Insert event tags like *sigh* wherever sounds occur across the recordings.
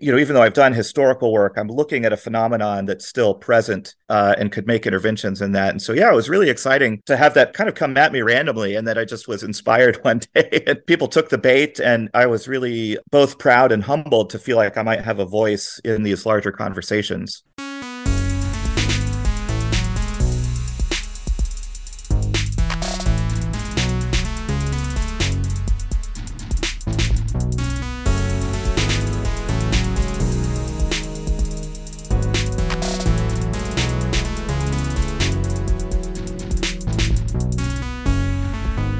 you know, even though I've done historical work, I'm looking at a phenomenon that's still present uh, and could make interventions in that. And so, yeah, it was really exciting to have that kind of come at me randomly, and that I just was inspired *laughs* one day, and people took the bait, and I was really both proud and humbled to feel like I might have a voice in these larger conversations.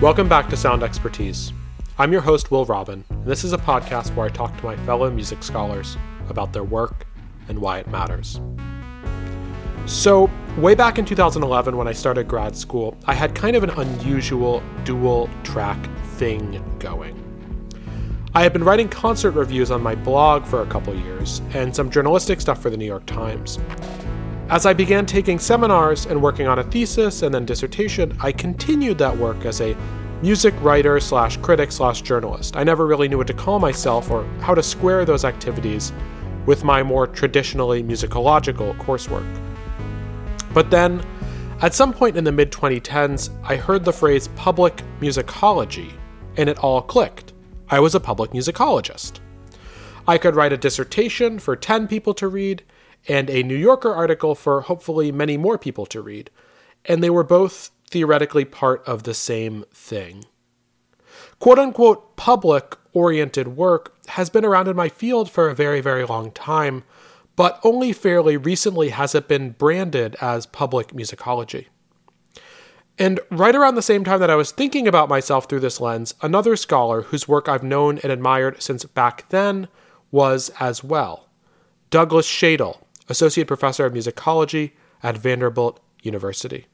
Welcome back to Sound Expertise. I'm your host, Will Robin, and this is a podcast where I talk to my fellow music scholars about their work and why it matters. So, way back in 2011, when I started grad school, I had kind of an unusual dual track thing going. I had been writing concert reviews on my blog for a couple years and some journalistic stuff for the New York Times. As I began taking seminars and working on a thesis and then dissertation, I continued that work as a music writer slash critic slash journalist. I never really knew what to call myself or how to square those activities with my more traditionally musicological coursework. But then, at some point in the mid 2010s, I heard the phrase public musicology, and it all clicked. I was a public musicologist. I could write a dissertation for 10 people to read and a New Yorker article for hopefully many more people to read. And they were both theoretically part of the same thing. Quote unquote public oriented work has been around in my field for a very, very long time, but only fairly recently has it been branded as public musicology. And right around the same time that I was thinking about myself through this lens, another scholar whose work I've known and admired since back then was as well Douglas Shadle, Associate Professor of Musicology at Vanderbilt University.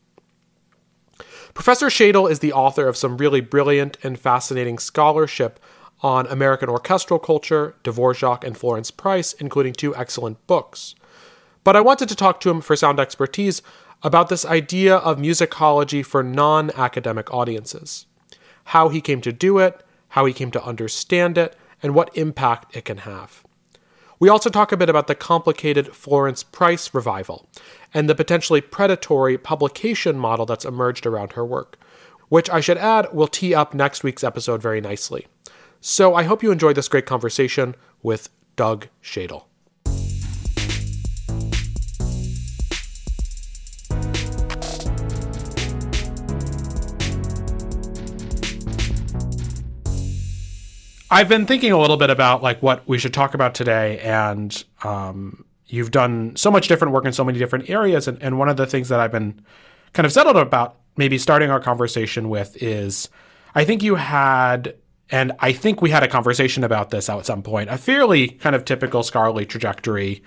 Professor Shadle is the author of some really brilliant and fascinating scholarship on American orchestral culture, Dvorak, and Florence Price, including two excellent books. But I wanted to talk to him for sound expertise about this idea of musicology for non academic audiences how he came to do it, how he came to understand it, and what impact it can have. We also talk a bit about the complicated Florence Price revival and the potentially predatory publication model that's emerged around her work, which I should add will tee up next week's episode very nicely. So I hope you enjoyed this great conversation with Doug Shadle. I've been thinking a little bit about like what we should talk about today, and um, you've done so much different work in so many different areas, and, and one of the things that I've been kind of settled about maybe starting our conversation with is I think you had and I think we had a conversation about this at some point, a fairly kind of typical scholarly trajectory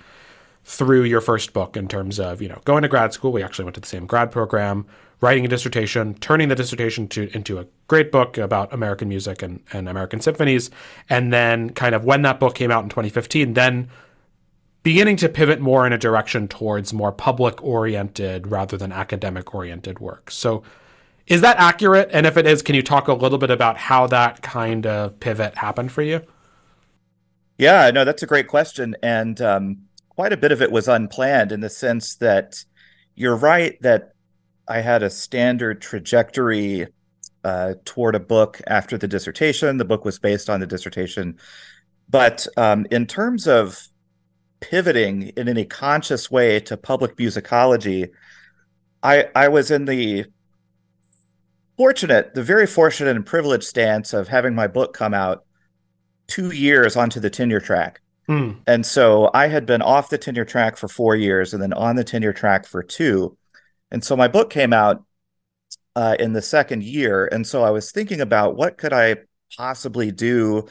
through your first book in terms of, you know, going to grad school. We actually went to the same grad program, writing a dissertation, turning the dissertation to, into a great book about American music and, and American symphonies. And then, kind of when that book came out in 2015, then beginning to pivot more in a direction towards more public oriented rather than academic oriented work. So, is that accurate? And if it is, can you talk a little bit about how that kind of pivot happened for you? Yeah, no, that's a great question. And um, quite a bit of it was unplanned in the sense that you're right that I had a standard trajectory uh, toward a book after the dissertation. The book was based on the dissertation. But um, in terms of pivoting in any conscious way to public musicology, I, I was in the fortunate, the very fortunate and privileged stance of having my book come out two years onto the tenure track. Mm. And so I had been off the tenure track for four years and then on the tenure track for two. And so my book came out uh, in the second year, and so I was thinking about what could I possibly do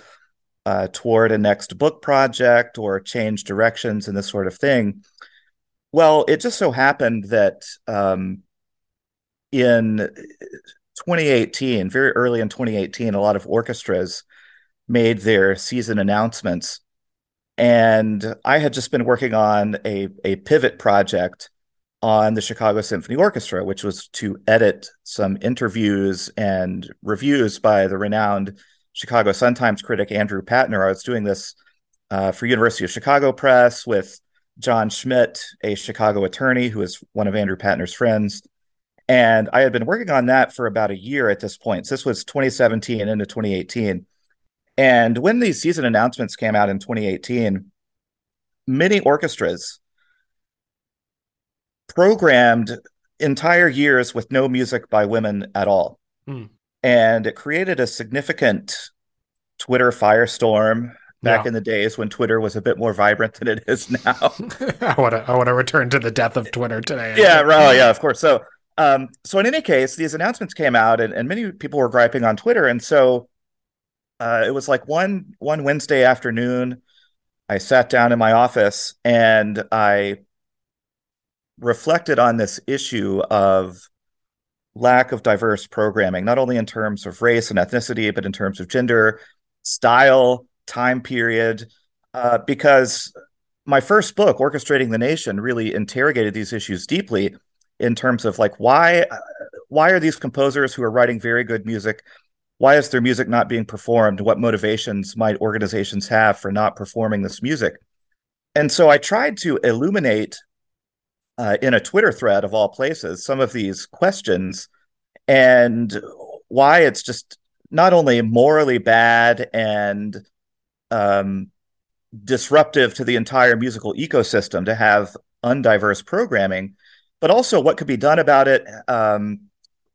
uh, toward a next book project or change directions and this sort of thing. Well, it just so happened that um, in 2018, very early in 2018, a lot of orchestras made their season announcements. And I had just been working on a, a pivot project on the Chicago Symphony Orchestra, which was to edit some interviews and reviews by the renowned Chicago Sun Times critic Andrew Patner. I was doing this uh, for University of Chicago Press with John Schmidt, a Chicago attorney who is one of Andrew Patner's friends. And I had been working on that for about a year at this point. So this was 2017 into 2018. And when these season announcements came out in 2018, many orchestras programmed entire years with no music by women at all. Hmm. And it created a significant Twitter firestorm back yeah. in the days when Twitter was a bit more vibrant than it is now. *laughs* *laughs* I want to I want to return to the death of Twitter today. Yeah, oh, yeah, of course. So um, so in any case, these announcements came out and, and many people were griping on Twitter. And so uh, it was like one one Wednesday afternoon, I sat down in my office and I reflected on this issue of lack of diverse programming, not only in terms of race and ethnicity, but in terms of gender, style, time period. Uh, because my first book, Orchestrating the Nation, really interrogated these issues deeply in terms of like why why are these composers who are writing very good music why is their music not being performed what motivations might organizations have for not performing this music and so i tried to illuminate uh, in a Twitter thread of all places some of these questions and why it's just not only morally bad and um, disruptive to the entire musical ecosystem to have undiverse programming, but also what could be done about it. Um,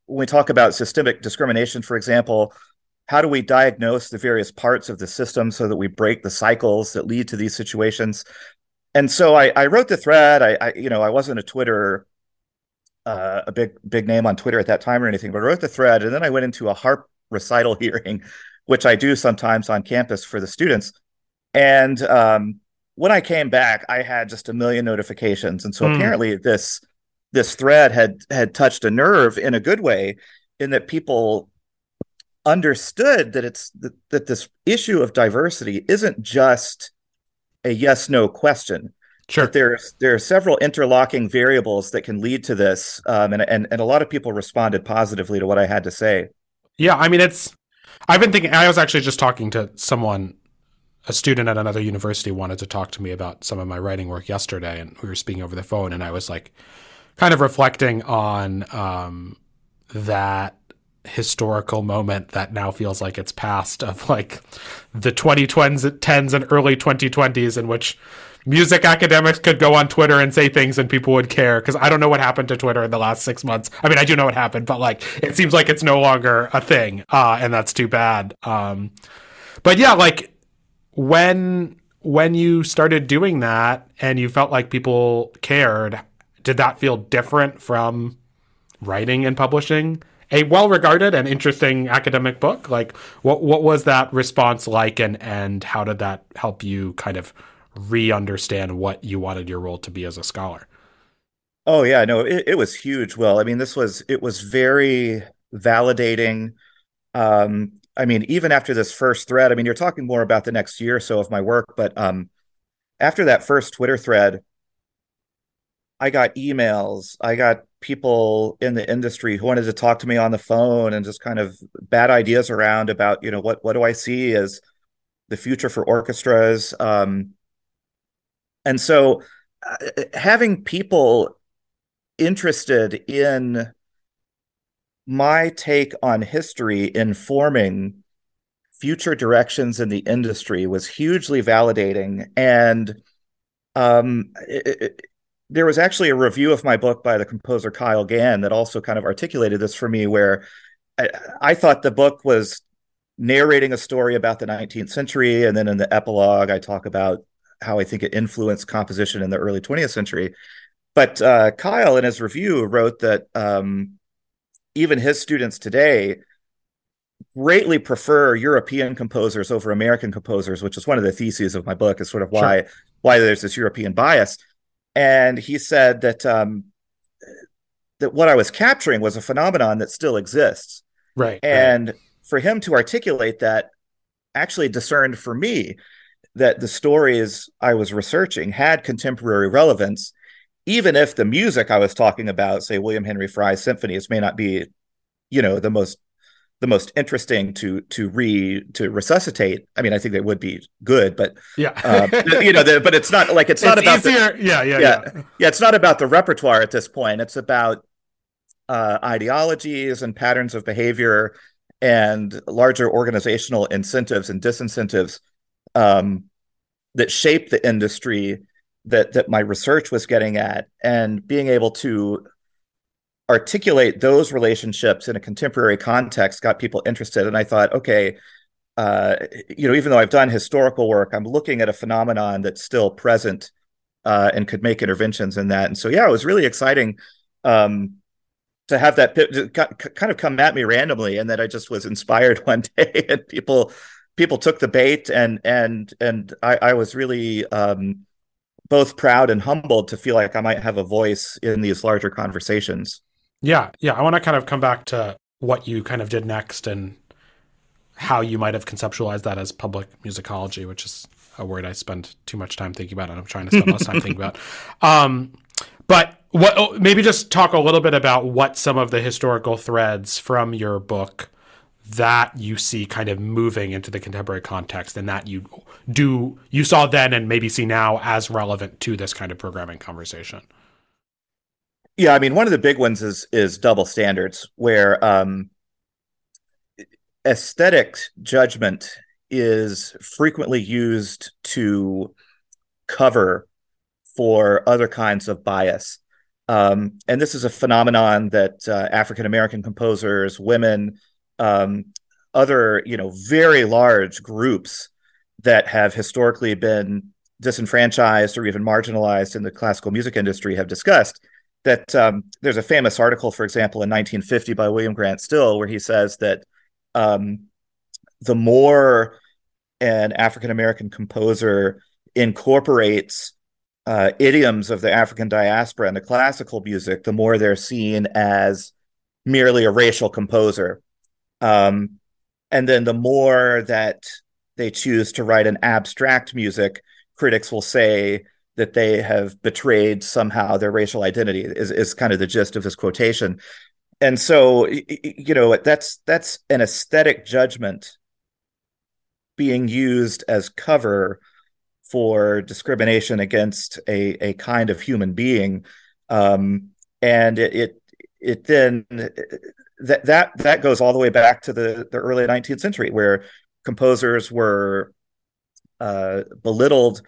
when we talk about systemic discrimination, for example, how do we diagnose the various parts of the system so that we break the cycles that lead to these situations? And so I, I wrote the thread. I, I, you know, I wasn't a Twitter, uh, a big big name on Twitter at that time or anything, but I wrote the thread, and then I went into a harp recital *laughs* hearing, which I do sometimes on campus for the students. And um, when I came back, I had just a million notifications, and so mm. apparently this this thread had had touched a nerve in a good way, in that people understood that it's that, that this issue of diversity isn't just a yes no question. Sure. But there's there are several interlocking variables that can lead to this, um, and and and a lot of people responded positively to what I had to say. Yeah, I mean it's. I've been thinking. I was actually just talking to someone, a student at another university, wanted to talk to me about some of my writing work yesterday, and we were speaking over the phone, and I was like, kind of reflecting on um, that historical moment that now feels like it's past of like the 2010s and early 2020s in which music academics could go on Twitter and say things and people would care because I don't know what happened to Twitter in the last six months. I mean, I do know what happened, but like it seems like it's no longer a thing, uh, and that's too bad. Um, but yeah, like when when you started doing that and you felt like people cared, did that feel different from writing and publishing? A well regarded and interesting academic book. Like, what what was that response like, and and how did that help you kind of re understand what you wanted your role to be as a scholar? Oh yeah, no, it, it was huge. Well, I mean, this was it was very validating. Um, I mean, even after this first thread, I mean, you're talking more about the next year or so of my work, but um, after that first Twitter thread, I got emails, I got people in the industry who wanted to talk to me on the phone and just kind of bad ideas around about you know what what do I see as the future for orchestras? Um, and so uh, having people interested in my take on history informing future directions in the industry was hugely validating. And um, it, there was actually a review of my book by the composer Kyle Gann that also kind of articulated this for me, where I, I, thought the book was narrating a story about the 19th century, and then in the epilogue, I talk about how I think it influenced composition in the early 20th century. But uh, Kyle, in his review, wrote that um, even his students today greatly prefer European composers over American composers, which is one of the theses of my book. Is sort of why sure. why there's this European bias and he said that um, that what I was capturing was a phenomenon that still exists. Right. And right. for him to articulate that actually discerned for me that the stories I was researching had contemporary relevance, even if the music I was talking about, say William Henry Fry's symphonies, may not be, you know, the most the most interesting to to re to resuscitate. I mean, I think they would be good, but yeah, uh, you know, the, but it's not like it's *laughs* not about easier. The, yeah, yeah, yeah, yeah, yeah. It's not about the repertoire at this point. It's about uh, ideologies and patterns of behavior and larger organizational incentives and disincentives um, that shape the industry that that my research was getting at, and being able to articulate those relationships in a contemporary context got people interested. And I thought, okay, uh, you know, even though I've done historical work, I'm looking at a phenomenon that's still present uh, and could make interventions in that. And so, yeah, it was really exciting um, to have that kind of come at me randomly, and that I just was inspired *laughs* one day, and people people took the bait, and and and I, I was really um, both proud and humbled to feel like I might have a voice in these larger conversations. Yeah, yeah. I want to kind of come back to what you kind of did next and how you might have conceptualized that as public musicology, which is a word I spend too much time thinking about, and I'm trying to spend less time thinking about. *laughs* Um, but what oh, maybe just talk a little bit about what some of the historical threads from your book that you see kind of moving into the contemporary context and that you do you saw then and maybe see now as relevant to this kind of programming conversation. Yeah, I mean, one of the big ones is is double standards, where um, aesthetic judgment is frequently used to cover for other kinds of bias. Um, and this is a phenomenon that uh, African American composers, women, um, other you know very large groups that have historically been disenfranchised or even marginalized in the classical music industry have discussed that um, there's a famous article, for example, in 1950 by William Grant Still, where he says that um, the more an African American composer incorporates uh, idioms of the African diaspora into classical music, the more they're seen as merely a racial composer. Um, and then the more that they choose to write an abstract music, critics will say that they have betrayed somehow their racial identity is, is kind of the gist of this quotation. And so you know that's that's an aesthetic judgment being used as cover for discrimination against a, a kind of human being. Um, and it, it it then that that that goes all the way back to the the early 19th century where composers were uh, belittled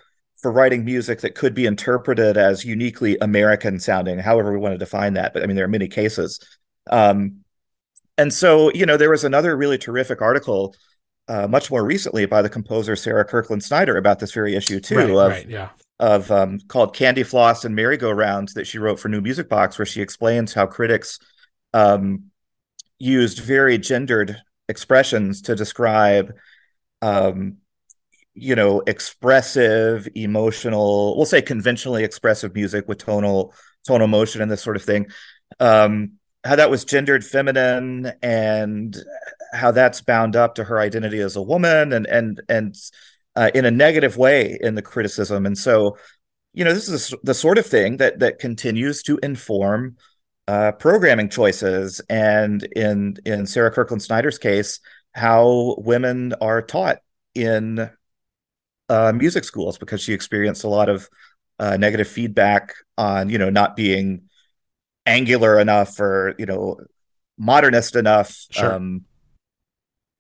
for writing music that could be interpreted as uniquely American sounding, however we want to define that. But I mean, there are many cases. Um, and so, you know, there was another really terrific article uh, much more recently by the composer Sarah Kirkland Snider about this very issue too. Right, of, right, yeah. Of um, called Candy Floss and Merry-Go-Rounds that she wrote for NewMusicBox, where she explains how critics um, used very gendered expressions to describe um, you know expressive emotional we'll say conventionally expressive music with tonal tonal motion and this sort of thing. Um how that was gendered feminine and how that's bound up to her identity as a woman and and and uh, in a negative way in the criticism. And so you know this is the sort of thing that that continues to inform uh, programming choices and in in Sarah Kirkland Snider's case how women are taught in uh, music schools because she experienced a lot of uh, negative feedback on you know not being angular enough or you know modernist enough sure. um,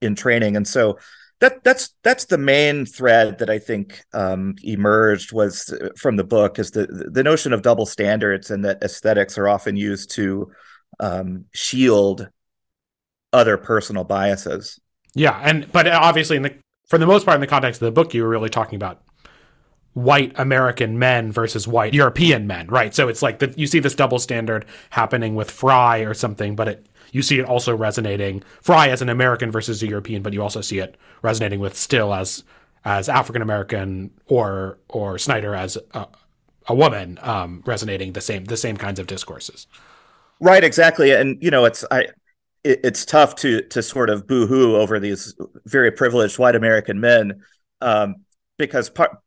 in training, and so that that's that's the main thread that I think um, emerged was uh, from the book is the the notion of double standards and that aesthetics are often used to um, shield other personal biases. Yeah, and but obviously in the for the most part in the context of the book, you were really talking about white American men versus white European men, right? So it's like that you see this double standard happening with Fry or something, but it you see it also resonating Fry as an American versus a European, but you also see it resonating with Still as as African American or or Snider as a, a woman, um, resonating the same the same kinds of discourses. Right, exactly, and you know it's I it, it's tough to to sort of boohoo over these very privileged white American men um, because part,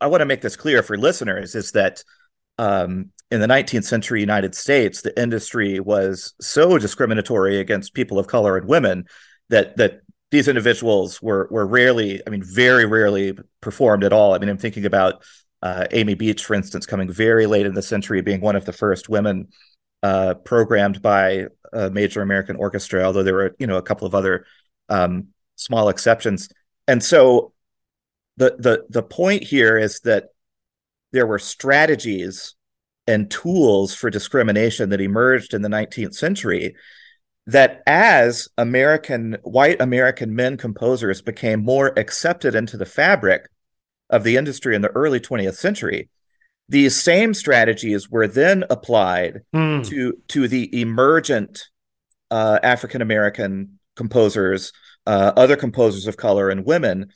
I want to make this clear for listeners is that um, in the 19th century United States, the industry was so discriminatory against people of color and women that that these individuals were were rarely, I mean, very rarely performed at all. I mean, I'm thinking about uh, Amy Beach, for instance, coming very late in the century, being one of the first women uh, programmed by a major American orchestra, although there were, you know, a couple of other um, small exceptions. And so the the the point here is that there were strategies and tools for discrimination that emerged in the 19th century that as American white American men composers became more accepted into the fabric of the industry in the early 20th century, these same strategies were then applied mm. to to the emergent uh, African American composers, uh, other composers of color, and women.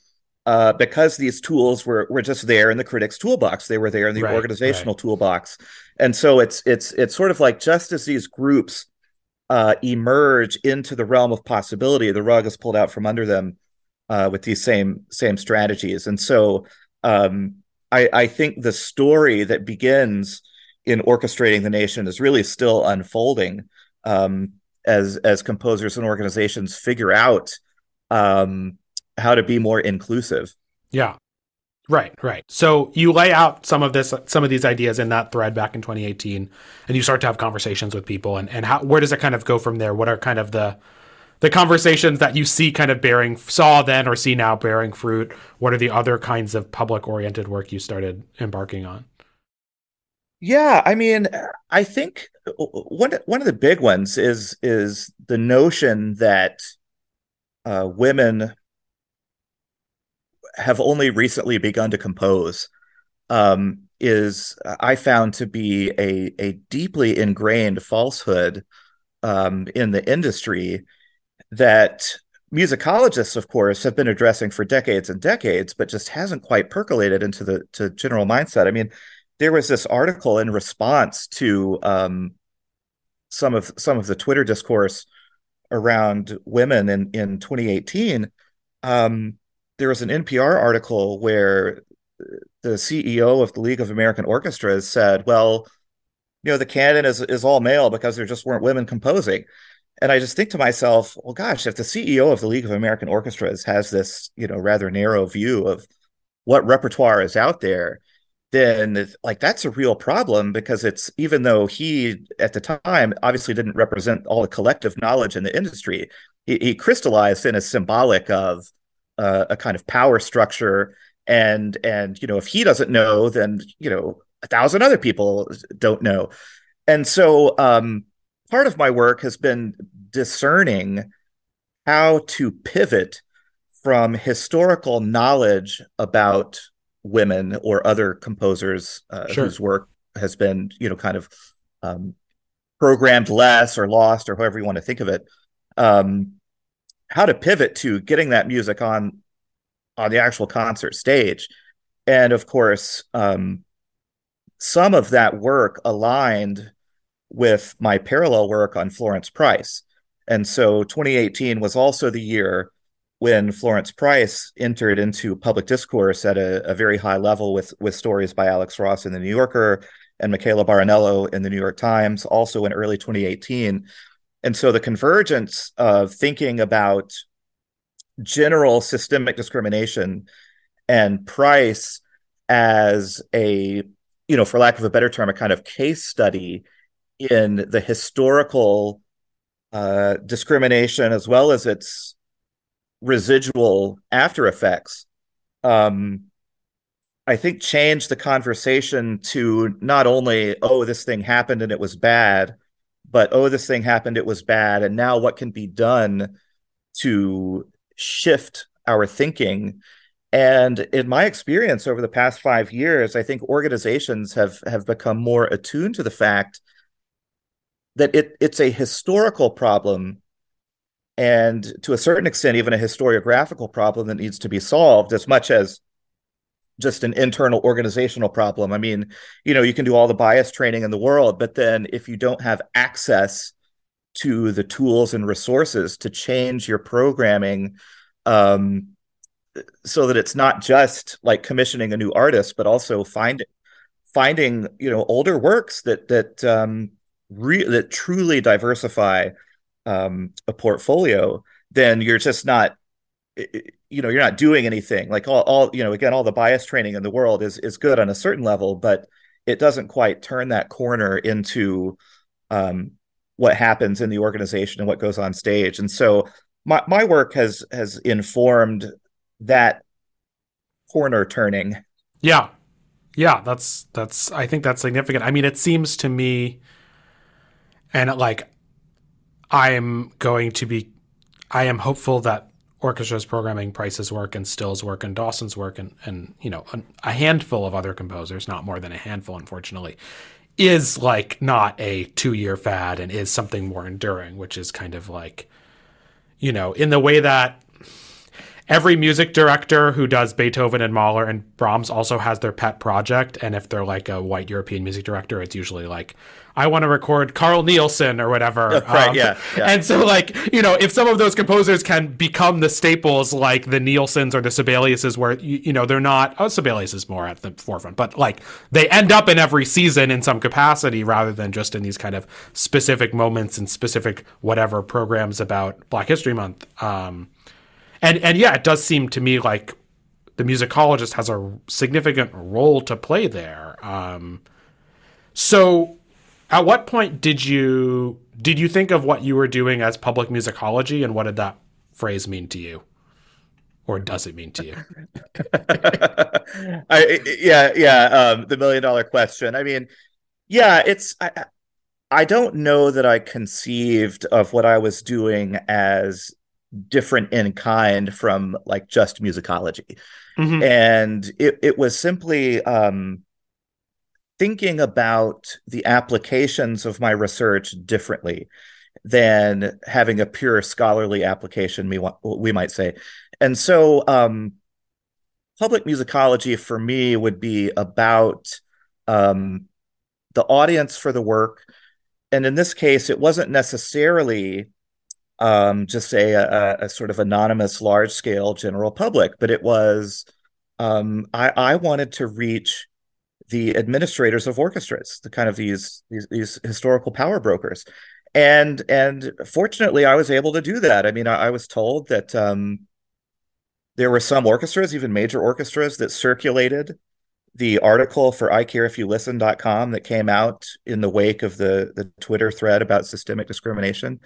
Uh, because these tools were were just there in the critics' toolbox, they were there in the right, organizational right. toolbox, and so it's it's it's sort of like just as these groups uh, emerge into the realm of possibility, the rug is pulled out from under them uh, with these same same strategies. And so um, I, I think the story that begins in orchestrating the nation is really still unfolding um, as as composers and organizations figure out um, how to be more inclusive. Yeah, Right, right. So you lay out some of this, some of these ideas in that thread back in 2018, and you start to have conversations with people. And and how where does it kind of go from there? What are kind of the the conversations that you see kind of bearing saw then or see now bearing fruit? What are the other kinds of public oriented work you started embarking on? Yeah, I mean, I think one one of the big ones is is the notion that uh, women have only recently begun to compose um, is I found to be a a deeply ingrained falsehood um, in the industry that musicologists, of course, have been addressing for decades and decades, but just hasn't quite percolated into the to general mindset. I mean, there was this article in response to um, some of some of the Twitter discourse around women in in 2018 um, there was an NPR article where the CEO of the League of American Orchestras said, "Well, you know, the canon is is all male because there just weren't women composing." And I just think to myself, well, gosh, if the CEO of the League of American Orchestras has this, you know, rather narrow view of what repertoire is out there, then like that's a real problem because it's even though he at the time obviously didn't represent all the collective knowledge in the industry, he, he crystallized in a symbolic of uh, a kind of power structure. And and you know if he doesn't know then you know a thousand other people don't know. And so um part of my work has been discerning how to pivot from historical knowledge about women or other composers uh, sure. whose work has been you know kind of um, programmed less or lost or however you want to think of it um, how to pivot to getting that music on on the actual concert stage and of course um, some of that work aligned with my parallel work on florence price. And so 2018 was also the year when florence price entered into public discourse at a, a very high level with with stories by alex ross in the new yorker and michaela barinello in the new york times also in early 2018 and so the convergence of thinking about general systemic discrimination and price as a, you know, for lack of a better term, a kind of case study in the historical uh, discrimination as well as its residual after effects. Um, I think changed the conversation to not only, oh, this thing happened and it was bad, but oh this thing happened it was bad and now what can be done to shift our thinking and in my experience over the past 5 years i think organizations have have become more attuned to the fact that it it's a historical problem and to a certain extent even a historiographical problem that needs to be solved as much as just an internal organizational problem. I mean, you know, you can do all the bias training in the world, but then if you don't have access to the tools and resources to change your programming um, so that it's not just like commissioning a new artist, but also finding finding you know older works that that um, re- that truly diversify um, a portfolio, then you're just not you know you're not doing anything. Like all, all you know again all the bias training in the world is is good on a certain level but it doesn't quite turn that corner into um, what happens in the organization and what goes on stage. And so my, my work has has informed that corner turning. Yeah. Yeah that's that's i think that's significant. I mean it seems to me and like i'm going to be i am hopeful that orchestra's programming price's work and still's work and dawson's work and and you know a, handful of other composers not more than a handful unfortunately is like not a two year fad and is something more enduring which is kind of like you know in the way that every music director who does Beethoven and Mahler and Brahms also has their pet project. And if they're like a white European music director, it's usually like, I want to record Carl Nielsen or whatever. right, um, yeah, yeah, And so, like, you know, if some of those composers can become the staples, like the Nielsens or the Sibeliuses, where, you, you know, they're not, oh, Sibelius is more at the forefront, but like they end up in every season in some capacity rather than just in these kind of specific moments and specific whatever programs about Black History Month. Um, and and yeah, it does seem to me like the musicologist has a significant role to play there. Um, so, at what point did you did you think of what you were doing as public musicology, and what did that phrase mean to you, or does it mean to you? *laughs* I, yeah, yeah. Um, the million dollar question. I mean, yeah, it's. I, I don't know that I conceived of what I was doing as different in kind from like just musicology. Mm-hmm. And it, it was simply um, thinking about the applications of my research differently than having a pure scholarly application, we, we might say. And so, um, public musicology for me would be about um, the audience for the work. And in this case, it wasn't necessarily um, just say a, a, sort of anonymous, large scale general public, but it was um, I, I, wanted to reach the administrators of orchestras, the kind of these, these, these historical power brokers, and and fortunately, I was able to do that. I mean, I, I was told that um, there were some orchestras, even major orchestras, that circulated the article for I care if you listen.com that came out in the wake of the the Twitter thread about systemic discrimination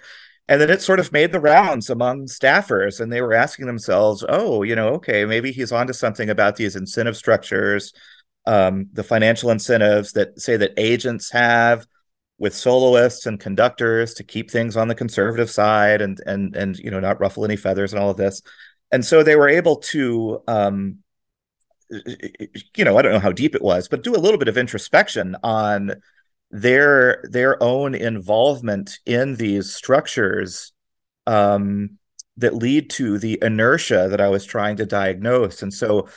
and then it sort of made the rounds among staffers and they were asking themselves oh you know okay maybe he's onto something about these incentive structures um, the financial incentives that say that agents have with soloists and conductors to keep things on the conservative side and and and you know not ruffle any feathers and all of this. And so they were able to um, you know i don't know how deep it was but do a little bit of introspection on their their own involvement in these structures um, that lead to the inertia that I was trying to diagnose. And so,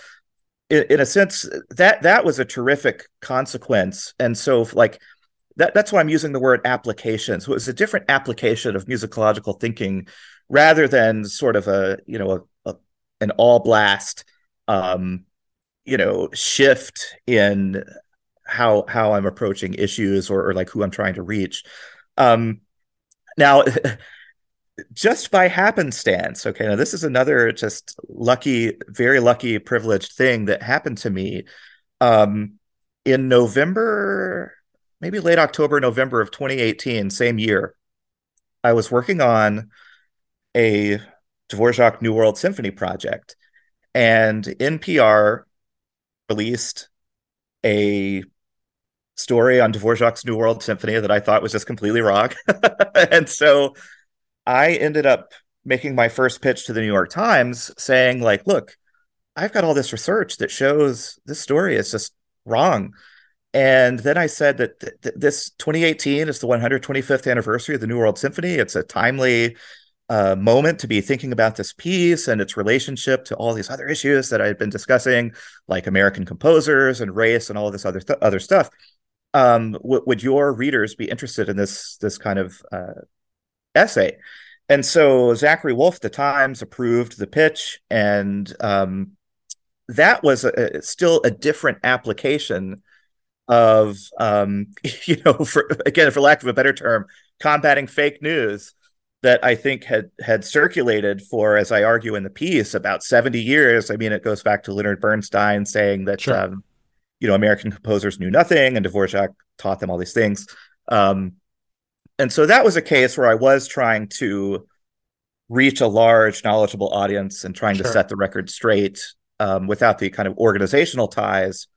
in, in, a sense, that that was a terrific consequence. And so, like that, that's why I'm using the word application. So it was a different application of musicological thinking rather than sort of a you know a, a an all blast um, you know shift in how how I'm approaching issues or, or like who I'm trying to reach. Um, now, *laughs* just by happenstance, okay, now this is another just lucky, very lucky, privileged thing that happened to me. Um, in November, maybe late October, November of 2018, same year, I was working on a Dvorak New World Symphony project, and NPR released a story on Dvorak's New World Symphony that I thought was just completely wrong. *laughs* and so I ended up making my first pitch to the New York Times saying, like, look, I've got all this research that shows this story is just wrong. And then I said that th- th- this 2018 is the 125th anniversary of the New World Symphony. It's a timely uh, moment to be thinking about this piece and its relationship to all these other issues that I had been discussing, like American composers and race and all this other th- other stuff um, w- would your readers be interested in this this kind of uh, essay? And so Zachary Woolfe, the Times, approved the pitch, and um, that was a, still a different application of, um, *laughs* you know, for, again, for lack of a better term, combating fake news. that I think had had circulated for, as I argue in the piece, about 70 years. I mean, it goes back to Leonard Bernstein saying that sure. um, you know American composers knew nothing, and Dvorak taught them all these things. Um, and so that was a case where I was trying to reach a large, knowledgeable audience and trying sure. to set the record straight um, without the kind of organizational ties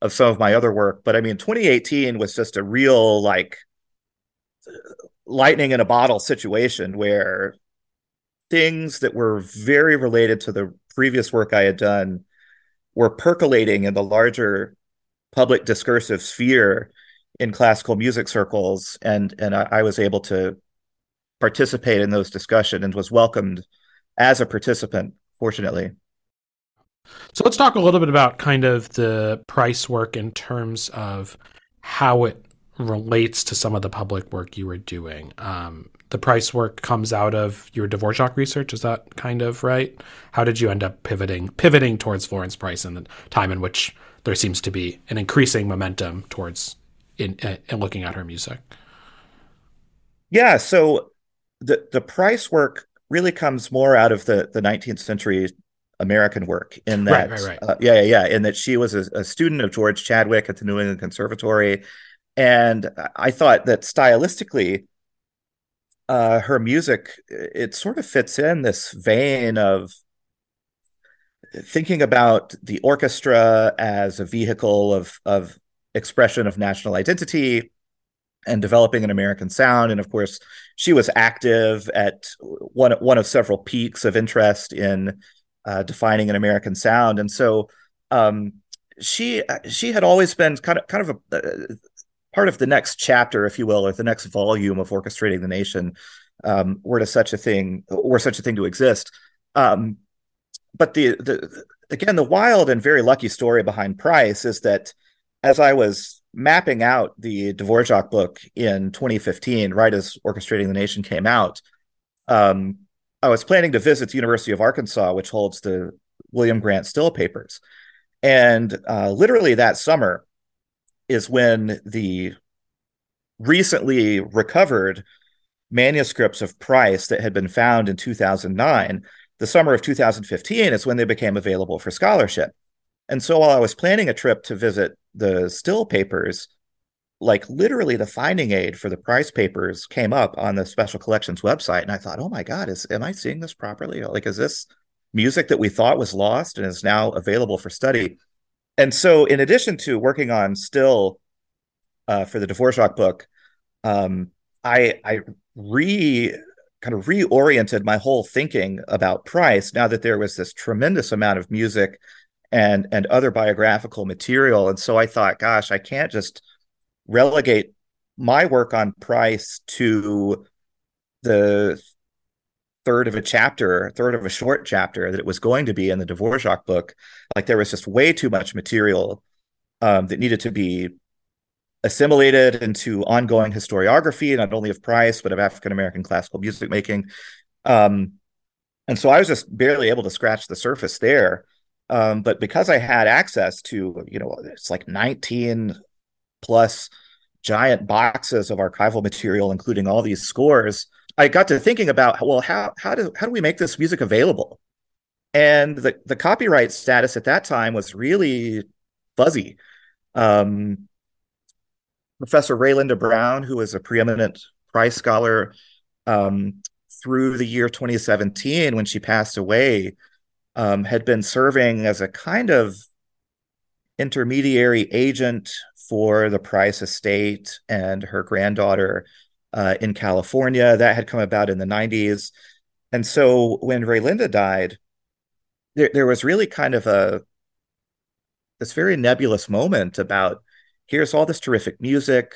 of some of my other work. But I mean, 2018 was just a real like lightning in a bottle situation where things that were very related to the previous work I had done were percolating in the larger public discursive sphere in classical music circles and and I, I was able to participate in those discussions and was welcomed as a participant, fortunately. So let's talk a little bit about kind of the price work in terms of how it relates to some of the public work you were doing. Um, the price work comes out of your Dvorak research. Is that kind of right? How did you end up pivoting pivoting towards Florence Price in the time in which there seems to be an increasing momentum towards in, in looking at her music? Yeah, so the the price work really comes more out of the the 19th century American work in that right, right, right. Uh, yeah, yeah yeah in that she was a, a, student of George Chadwick at the New England Conservatory and I thought that stylistically uh, her music it sort of fits in this vein of thinking about the orchestra as a vehicle of of expression of national identity and developing an American sound. And of course, she was active at one one of several peaks of interest in uh, defining an American sound. And so um, she she had always been kind of kind of a, uh, part of the next chapter, if you will, or the next volume of orchestrating the nation. Um, were to such a thing, were such a thing to exist. Um, but the the again, the wild and very lucky story behind Price is that as I was mapping out the Dvorak book in 2015, right as Orchestrating the Nation came out, um, I was planning to visit the University of Arkansas, which holds the William Grant Still papers. And uh, literally that summer is when the recently recovered manuscripts of Price that had been found in 2009, the summer of 2015 is when they became available for scholarship. And so while I was planning a trip to visit the still papers, like literally the finding aid for the price papers came up on the special collections website. And I thought, oh my God, is am I seeing this properly? Like, is this music that we thought was lost and is now available for study? And so in addition to working on still uh, for the Dvorak book, um, I I re kind of reoriented my whole thinking about Price now that there was this tremendous amount of music and and other biographical material. And so I thought, gosh, I can't just relegate my work on Price to the third of a chapter, third of a short chapter that it was going to be in the Dvorak book. Like there was just way too much material um, that needed to be assimilated into ongoing historiography, not only of Price but of African American classical music making. Um, and so I was just barely able to scratch the surface there. Um, but because I had access to, you know, it's like 19 plus giant boxes of archival material, including all these scores, I got to thinking about, well, how how do how do we make this music available? And the the copyright status at that time was really fuzzy. Um, Professor Rae Linda Brown, who was a preeminent Price scholar um, through the year 2017 when she passed away, um, had been serving as a kind of intermediary agent for the Price estate and her granddaughter uh, in California. That had come about in the 90s. And so when Rae Linda died, there, there was really kind of a this very nebulous moment about here's all this terrific music.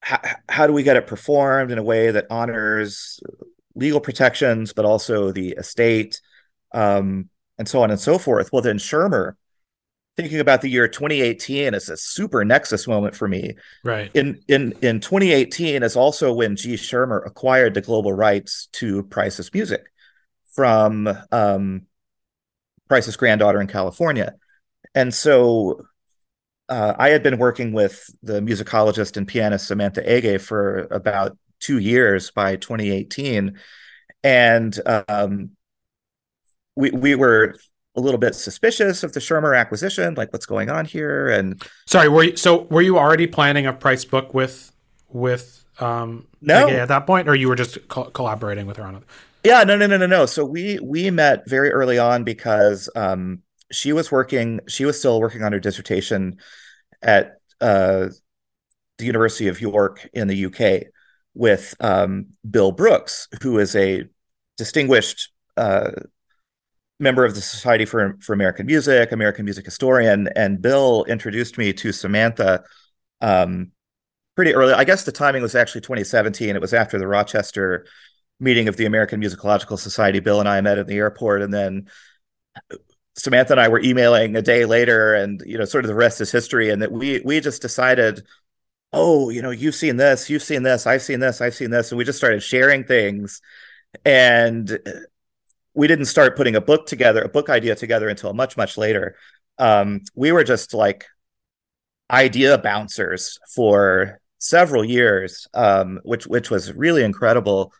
How, how do we get it performed in a way that honors legal protections, but also the estate? um, and so on and so forth. Well, then Schirmer, thinking about the year 2018 as a super nexus moment for me. Right. In in in 2018 is also when G. Schirmer acquired the global rights to Price's music from um, Price's granddaughter in California, and so. Uh, I had been working with the musicologist and pianist Samantha Ege for about two years by 2018, and um, we we were a little bit suspicious of the Schirmer acquisition, like what's going on here. And sorry, were you so were you already planning a price book with with um no at that point, or you were just co- collaborating with her on it? Yeah, no, no, no, no, no. So we we met very early on because um she was working, she was still working on her dissertation at uh the University of York in the UK with um Bill Brooks, who is a distinguished uh member of the Society for for American Music, American music historian, and Bill introduced me to Samantha um, pretty early. I guess the timing was actually 2017. It was after the Rochester meeting of the American Musicological Society. Bill and I met at the airport, and then Samantha and I were emailing a day later, and you know, sort of the rest is history. And that we we just decided, oh, you know, you've seen this, you've seen this, I've seen this, I've seen this, and we just started sharing things. And we didn't start putting a book together, a book idea together until much, much later. Um, we were just like idea bouncers for several years, um, which which was really incredible.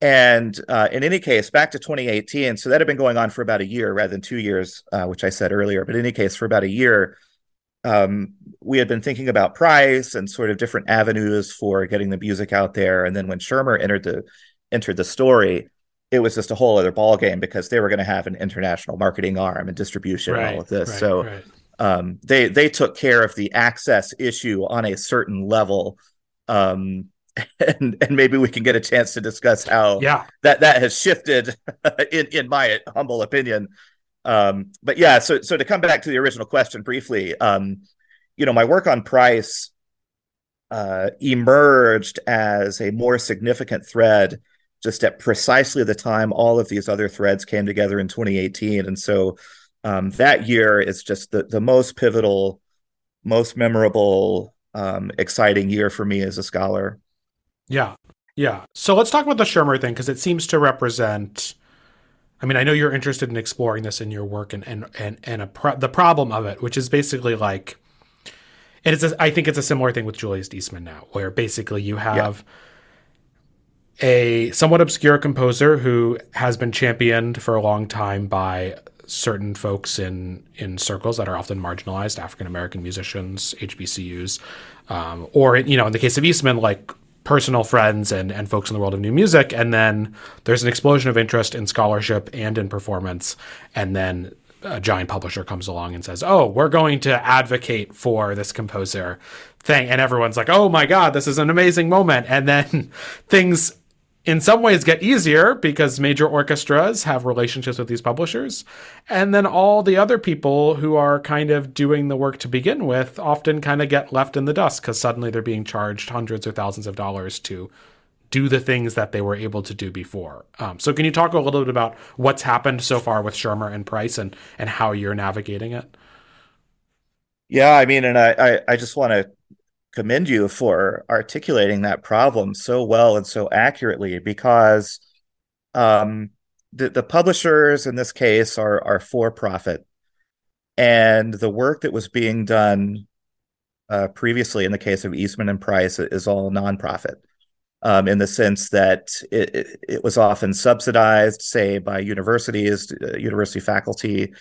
And uh, in any case, back to 2018, so that had been going on for about a year rather than two years, uh, which I said earlier. But in any case, for about a year, um, we had been thinking about price and sort of different avenues for getting the music out there. And then when Schirmer entered the entered the story, it was just a whole other ball game because they were going to have an international marketing arm and distribution right, and all of this. Right, so right. Um, they they took care of the access issue on a certain level. Um, *laughs* and and maybe we can get a chance to discuss how yeah. that that has shifted *laughs* in in my humble opinion. Um, but yeah, so so to come back to the original question briefly, um, you know, my work on price uh, emerged as a more significant thread just at precisely the time all of these other threads came together in 2018. And so um, that year is just the, the most pivotal, most memorable, um, exciting year for me as a scholar. Yeah. Yeah. So let's talk about the Schirmer thing because it seems to represent. I mean, I know you're interested in exploring this in your work and and and and a pro- the problem of it, which is basically like, and it's a, I think it's a similar thing with Julius Eastman now, where basically you have. Yeah a somewhat obscure composer who has been championed for a long time by certain folks in in circles that are often marginalized, African American musicians, HBCUs, um, or you know, in the case of Eastman, like personal friends and and folks in the world of new music. And then there's an explosion of interest in scholarship and in performance, and then a giant publisher comes along and says, "Oh, we're going to advocate for this composer thing," and everyone's like, "Oh my god, this is an amazing moment!" And then *laughs* things in some ways get easier because major orchestras have relationships with these publishers. And then all the other people who are kind of doing the work to begin with often kind of get left in the dust because suddenly they're being charged hundreds or thousands of dollars to do the things that they were able to do before. Um, so can you talk a little bit about what's happened so far with Schirmer and Price and, and how you're navigating it? Yeah, I mean, and I, I, I just want to commend you for articulating that problem so well and so accurately because um, the, the publishers in this case are are for profit and the work that was being done uh, previously in the case of Eastman and Price is all nonprofit um, in the sense that it, it, it, was often subsidized, say, by universities, uh, university faculty,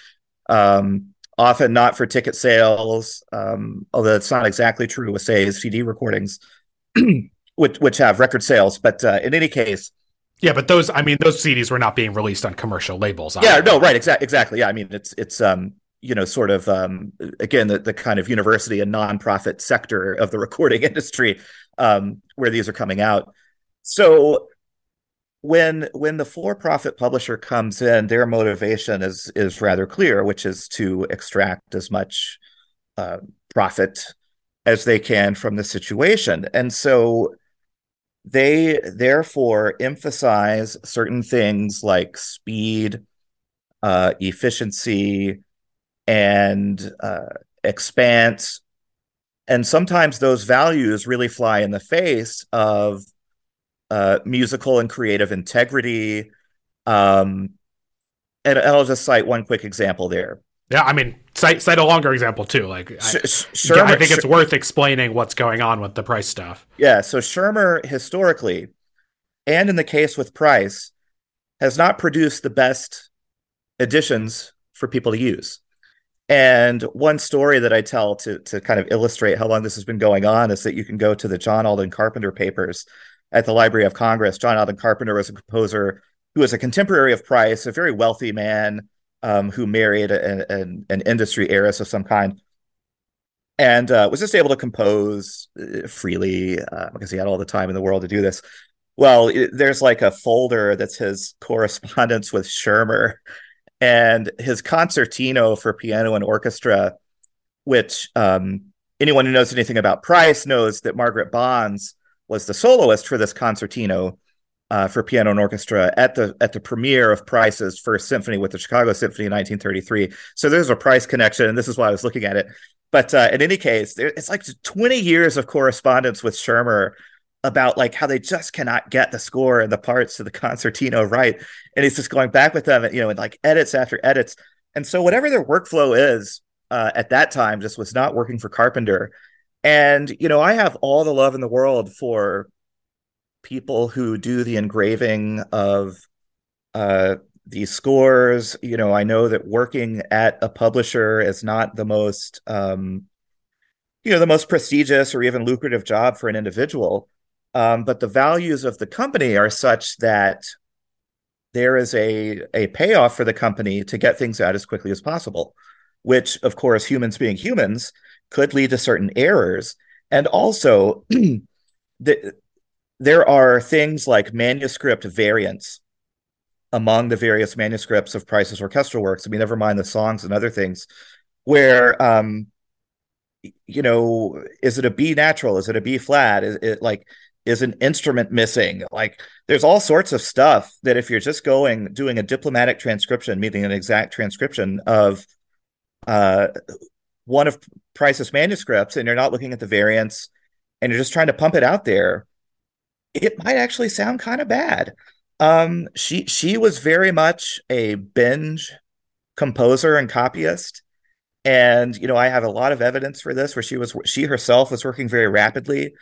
um, often not for ticket sales, um, although it's not exactly true with say CD recordings, *clears throat* which which have record sales. But uh, in any case, yeah, but those I mean those CDs were not being released on commercial labels. Yeah, no, right, exactly, exactly. Yeah, I mean it's it's um you know sort of um again the, the kind of university and nonprofit sector of the *laughs* recording industry um where these are coming out. So when when the for-profit publisher comes in, their motivation is is rather clear, which is to extract as much uh, profit as they can from the situation, and so they therefore emphasize certain things like speed, uh, efficiency, and uh, expanse, and sometimes those values really fly in the face of uh, musical and creative integrity. Um, and, I'll just cite one quick example there. Yeah, I mean, cite cite a longer example too. Like, I, Schirmer, I think it's worth explaining what's going on with the price stuff. Yeah, so Schirmer historically and in the case with Price, has not produced the best editions for people to use. And one story that I tell to to kind of illustrate how long this has been going on is that you can go to the John Alden Carpenter papers at the Library of Congress. John Alden Carpenter was a composer who was a contemporary of Price, a very wealthy man um, who married an industry heiress of some kind, and uh, was just able to compose uh, freely uh, because he had all the time in the world to do this. Well, it, there's like a folder that's his *laughs* correspondence with Schirmer and his concertino for piano and orchestra, which um, anyone who knows anything about Price knows that Margaret Bonds was the soloist for this concertino uh, for piano and orchestra at the at the premiere of Price's first symphony with the Chicago Symphony in 1933. So there's a Price connection, and this is why I was looking at it. But uh, in any case, it's like 20 years of correspondence with Schirmer about like how they just cannot get the score and the parts to the concertino right and he's just going back with them you know and like edits after edits and so whatever their workflow is uh, at that time just was not working for carpenter and you know i have all the love in the world for people who do the engraving of uh, these scores. You know i know that working at a publisher is not the most um, you know the most prestigious or even lucrative job for an individual. Um, but the values of the company are such that there is a a payoff for the company to get things out as quickly as possible, which of course humans being humans could lead to certain errors, and also *clears throat* the, there are things like manuscript variants among the various manuscripts of Price's orchestral works. I mean, never mind the songs and other things, where um, you know, is it a B natural? Is it a B flat? Is it like is an instrument missing like there's all sorts of stuff that if you're just going doing a diplomatic transcription meaning an exact transcription of uh one of price's manuscripts and you're not looking at the variants and you're just trying to pump it out there it might actually sound kind of bad. Um she she was very much a binge composer and copyist. And you know i have a lot of evidence for this where she was she herself was working very rapidly.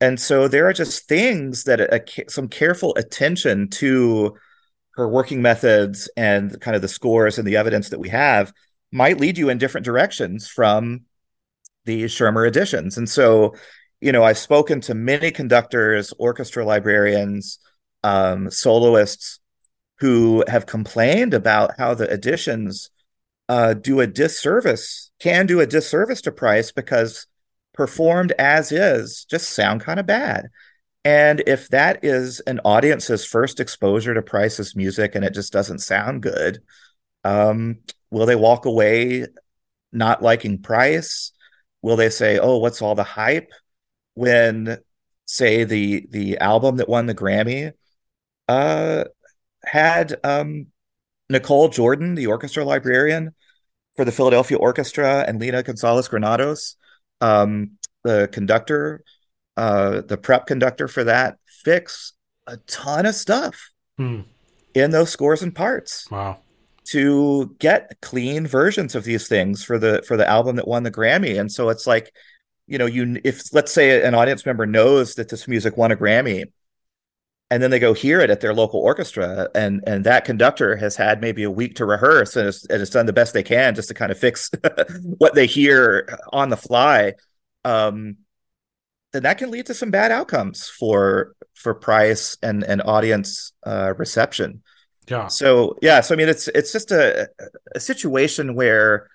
And so there are just things that a, some careful attention to her working methods and kind of the scores and the evidence that we have might lead you in different directions from the Schirmer editions. And so, you know, I've spoken to many conductors, orchestra librarians, um, soloists who have complained about how the editions uh, do a disservice, can do a disservice to Price because performed as is just sound kind of bad. And if that is an audience's first exposure to Price's music and it just doesn't sound good, um, will they walk away not liking Price? Will they say, "Oh, what's all the hype?" When, say, the the album that won the Grammy uh, had um, Nicole Jordan, the orchestra librarian for the Philadelphia Orchestra, and Lina Gonzalez Granados, um, the conductor, uh, the prep conductor for that, fix a ton of stuff hmm. in those scores and parts. Wow. To get clean versions of these things for the for the album that won the Grammy. And so it's like, you know, you if let's say an audience member knows that this music won a Grammy, and then they go hear it at their local orchestra and and that conductor has had maybe a week to rehearse and has, and has done the best they can just to kind of fix *laughs* what they hear on the fly um, then that can lead to some bad outcomes for for price and and audience uh, reception yeah so yeah so i mean it's it's just a, a situation where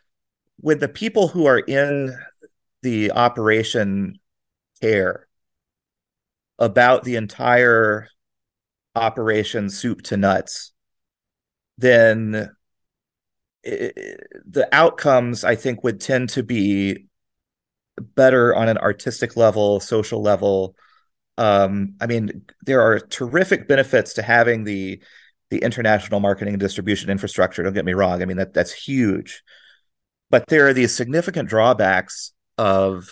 when the people who are in the operation care about the entire operation soup to nuts, then it, the outcomes I think would tend to be better on an artistic level, social level. Um, I mean, there are terrific benefits to having the the international marketing and distribution infrastructure. Don't get me wrong. I mean that that's huge, but there are these significant drawbacks of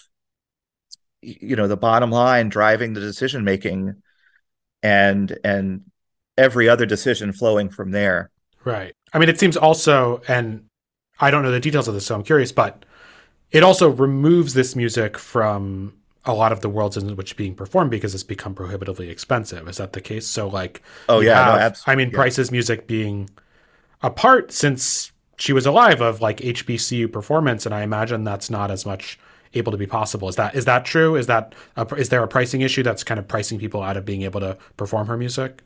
you know the bottom line driving the decision making and and every other decision flowing from there. Right. I mean, it seems also, and I don't know the details of this, so I'm curious, but it also removes this music from a lot of the worlds in which being performed because it's become prohibitively expensive. Is that the case? So like, oh yeah, have, no, I mean, yeah. Price's music being a part since she was alive of like HBCU performance, and I imagine that's not as much able to be possible. Is that is that true? Is that a, is there a pricing issue that's kind of pricing people out of being able to perform her music?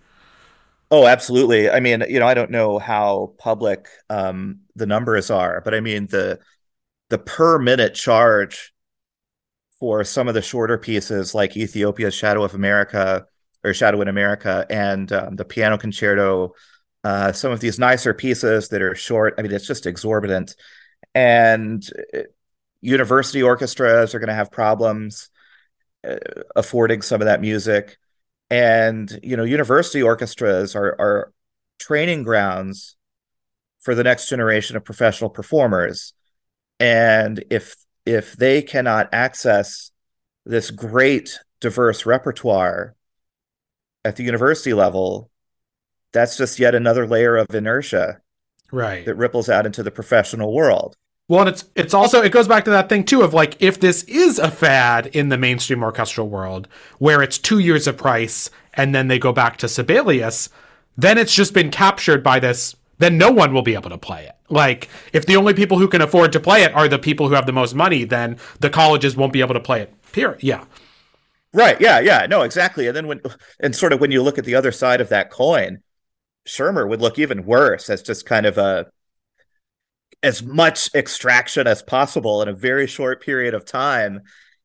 Oh, absolutely. I mean, you know, I don't know how public um, the numbers are, but I mean the the per minute charge for some of the shorter pieces like Ethiopia's Shadow of America or Shadow in America and um, the piano concerto, uh, some of these nicer pieces that are short. I mean, it's just exorbitant. And uh, university orchestras are going to have problems uh, affording some of that music. And, you know, university orchestras are, are training grounds for the next generation of professional performers. And if if they cannot access this great diverse repertoire at the university level, that's just yet another layer of inertia right that ripples out into the professional world. Well, it's it's also it goes back to that thing too of like if this is a fad in the mainstream orchestral world where it's two years of price and then they go back to Sibelius, then it's just been captured by this then no one will be able to play it. Like, if the only people who can afford to play it are the people who have the most money, then the colleges won't be able to play it. Period. Yeah. Right. Yeah. Yeah. No, exactly. And then when, and sort of when you look at the other side of that coin, Schirmer would look even worse as just kind of a, as much extraction as possible in a very short period of time,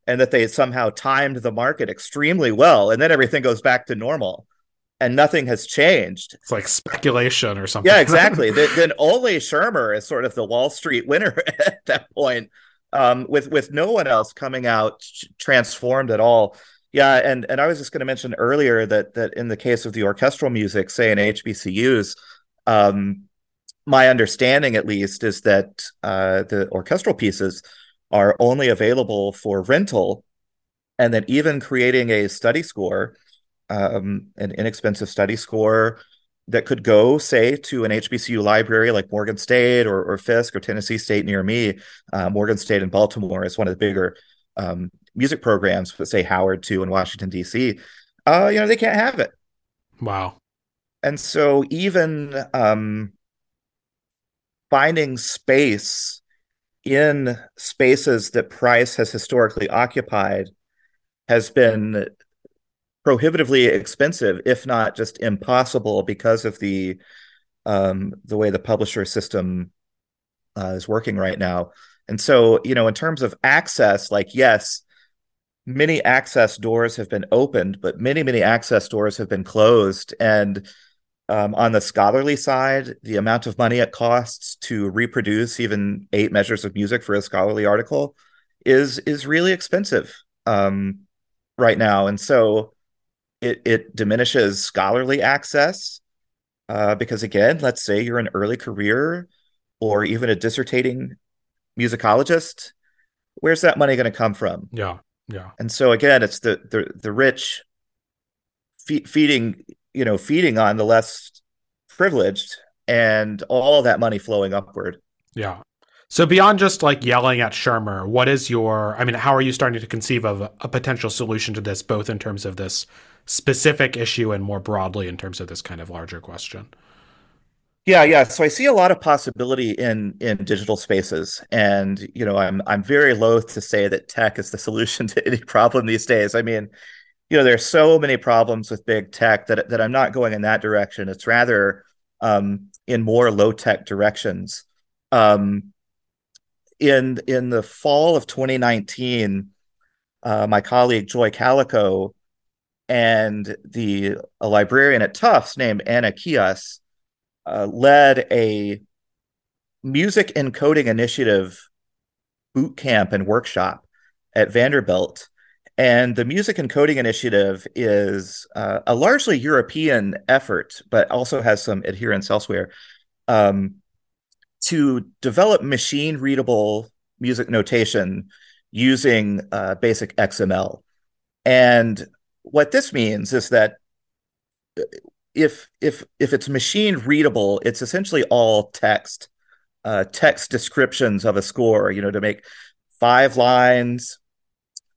and that they somehow timed the market extremely well. And then everything goes back to normal and nothing has changed. It's like speculation or something. Yeah, *laughs* exactly. then, only Schirmer is sort of the Wall Street winner *laughs* at that point, um, with with no one else coming out transformed at all. Yeah, and and I was just going to mention earlier that that in the case of the orchestral music, say in HBCUs, um, my understanding at least is that uh, the orchestral pieces are only available for rental, and that even creating a study score um, an inexpensive study score that could go, say, to an HBCU library like Morgan State or, or Fisk or Tennessee State near me. Uh, Morgan State in Baltimore is one of the bigger um, music programs, but say Howard too in Washington D.C. Uh, you know, they can't have it. Wow. And so even um, finding space in spaces that Price has historically occupied has been prohibitively expensive, if not just impossible, because of the um, the way the publisher system uh, is working right now. And so, you know, in terms of access, like yes, many access doors have been opened, but many many access doors have been closed. And um, on the scholarly side, the amount of money it costs to reproduce even eight measures of music for a scholarly article is is really expensive um, right now. And so, it, it diminishes scholarly access uh, because again let's say you're an early career or even a dissertating musicologist where's that money going to come from? Yeah yeah. And so again it's the the, the rich fe- feeding you know feeding on the less privileged and all that money flowing upward. Yeah so beyond just like yelling at Schirmer, what is your I mean, how are you starting to conceive of a, a potential solution to this, both in terms of this specific issue and more broadly in terms of this kind of larger question? Yeah, yeah. So I see a lot of possibility in in digital spaces, and you know, I'm I'm very loath to say that tech is the *laughs* solution to any problem these days. I mean, you know, there's so many problems with big tech that that I'm not going in that direction. It's rather um, in more low tech directions. Um, in in the fall of 2019, uh, my colleague Joy Calico and the a librarian at Tufts named Anna Kijas uh, led a music encoding initiative boot camp and workshop at Vanderbilt. And the Music Encoding Initiative is uh, a largely European effort, but also has some adherents elsewhere um, to develop machine readable music notation using uh, basic XML. And what this means is that if if if it's machine readable, it's essentially all text, uh, text descriptions of a score. You know, to make five lines,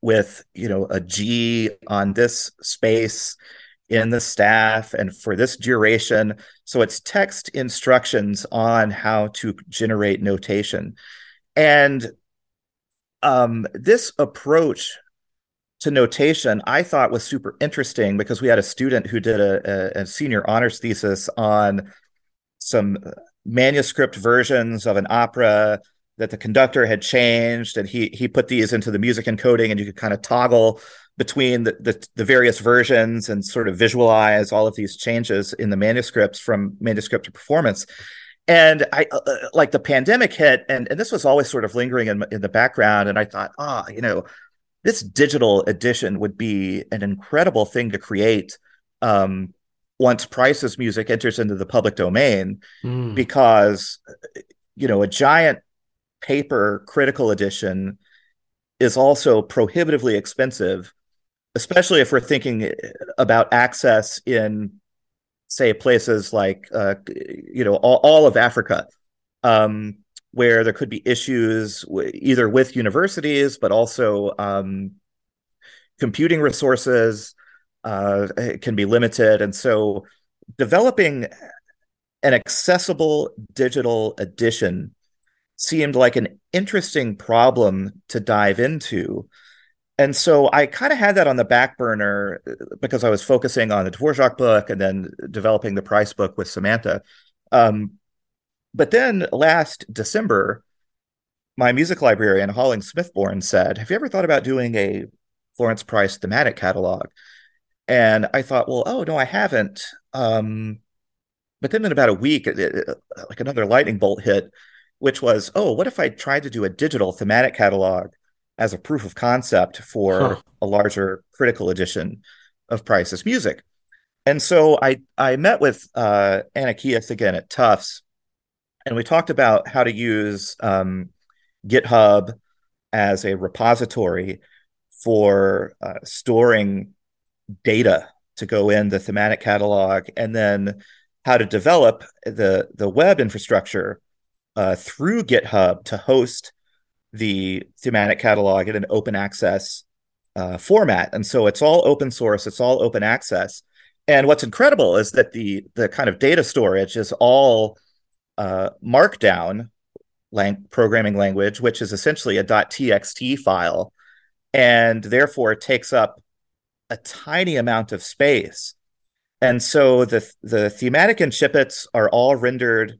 with you know a G on this space in the staff and for this duration. So it's text instructions on how to generate notation. And um, this approach to notation I thought was super interesting because we had a student who did a, a, a senior honors thesis on some manuscript versions of an opera that the conductor had changed and he he put these into the music encoding and you could kind of toggle between the, the, the various versions and sort of visualize all of these changes in the manuscripts from manuscript to performance and i uh, uh like the pandemic hit and and this was always sort of lingering in, in the background and i thought ah oh, you know this digital edition would be an incredible thing to create um, once Price's music enters into the public domain, mm. because you know a giant paper critical edition is also prohibitively expensive, especially if we're thinking about access in, say, places like uh, you know all, all of Africa. Um, where there could be issues w- either with universities, but also um, computing resources uh, can be limited. And so developing an accessible digital edition seemed like an interesting problem to dive into. And so I kind of had that on the back burner uh, because I was focusing on the Dvorak book and then developing the Price book with Samantha. Um, but then last December, my music librarian, Holling Smith-Borne, said, Have you ever thought about doing a Florence Price thematic catalog? And I thought, well, oh, no, I haven't. Um, but then in about a week, it, it, like another lightning bolt hit, which was, oh, what if I tried to do a digital thematic catalog as a proof of concept for huh. a larger critical edition of Price's music? And so I I met with uh, Anna Kijas again at Tufts, and we talked about how to use um, GitHub as a repository for uh, storing data to go in the thematic catalog, and then how to develop the the web infrastructure uh, through GitHub to host the thematic catalog in an open access uh, format. And so it's all open source, it's all open access. And what's incredible is that the the kind of data storage is all uh, Markdown lang- programming language, which is essentially a .txt file, and therefore takes up a tiny amount of space. And so the the thematic incipits are all rendered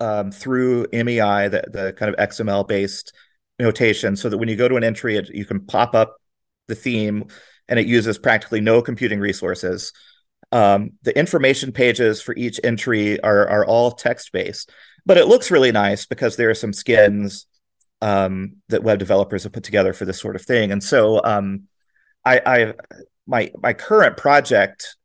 um, through MEI, the, the kind of XML based notation, so that when you go to an entry, it, you can pop up the theme, and it uses practically no computing resources. Um, the information pages for each entry are are all text based, but it looks really nice because there are some skins um, that web developers have put together for this sort of thing. And so, um, I, I my my current project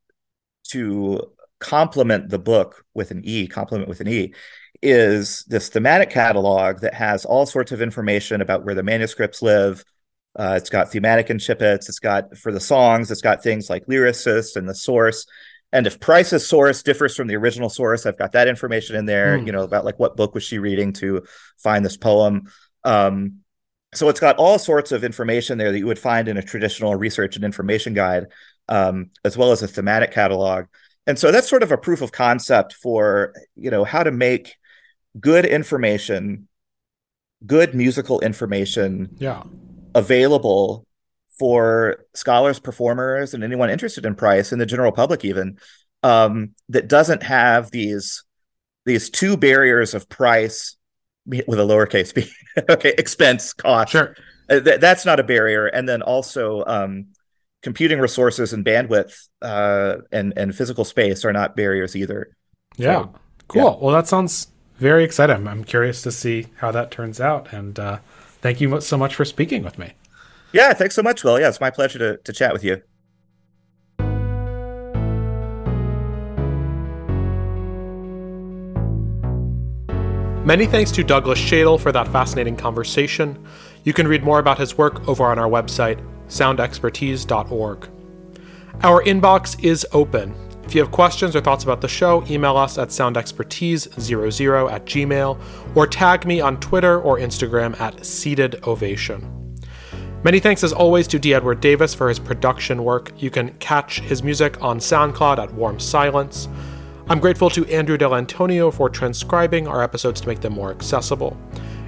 to complement the book with an E, complement with an E, is this thematic catalog that has all sorts of information about where the manuscripts live, uh, it's got thematic incipits. It's got for the songs. It's got things like lyricist and the source. And if Price's source differs from the original source, I've got that information in there. Mm. You know about like what book was she reading to find this poem. Um, so it's got all sorts of information there that you would find in a traditional research and information guide, um, as well as a thematic catalog. And so that's sort of a proof of concept for you know how to make good information, good musical information, yeah available for scholars, performers, and anyone interested in Price and the general public even um, that doesn't have these these two barriers of price with a lowercase b. *laughs* okay, expense, cost. Sure, uh, th- that's not a barrier, and then also um, computing resources and bandwidth uh, and and physical space are not barriers either. Yeah, so, cool. Yeah. Well, that sounds very exciting. I'm curious to see how that turns out, and uh, thank you so much for speaking with me. Yeah, thanks so much, Will. Yeah, it's my pleasure to, to chat with you. Many thanks to Douglas Shadle for that fascinating conversation. You can read more about his work over on our website, soundexpertise.org. Our inbox is open. If you have questions or thoughts about the show, email us at soundexpertise00 at gmail or tag me on Twitter or Instagram at seated ovation. Many thanks as always to D. Edward Davis for his production work. You can catch his music on SoundCloud at Warm Silence. I'm grateful to Andrew Dell'Antonio for transcribing our episodes to make them more accessible.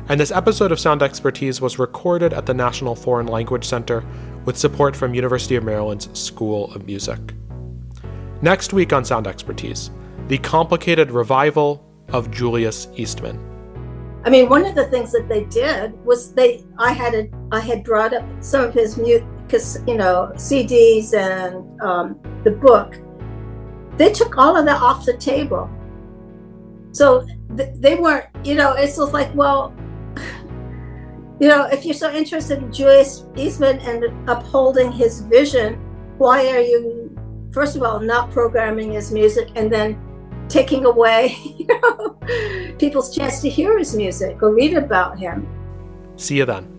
And this episode of Sound Expertise was recorded at the National Foreign Language Center with support from University of Maryland's School of Music. Next week on Sound Expertise, the complicated revival of Julius Eastman. I mean, one of the things that they did was they I had a I had brought up some of his music, you know, CDs and um, the book. They took all of that off the table. So th- they weren't, you know, it's just like, well, you know, if you're so interested in Julius Eastman and upholding his vision, why are you, first of all, not programming his music and then taking away *laughs* you know, people's chance to hear his music or read about him. See you then.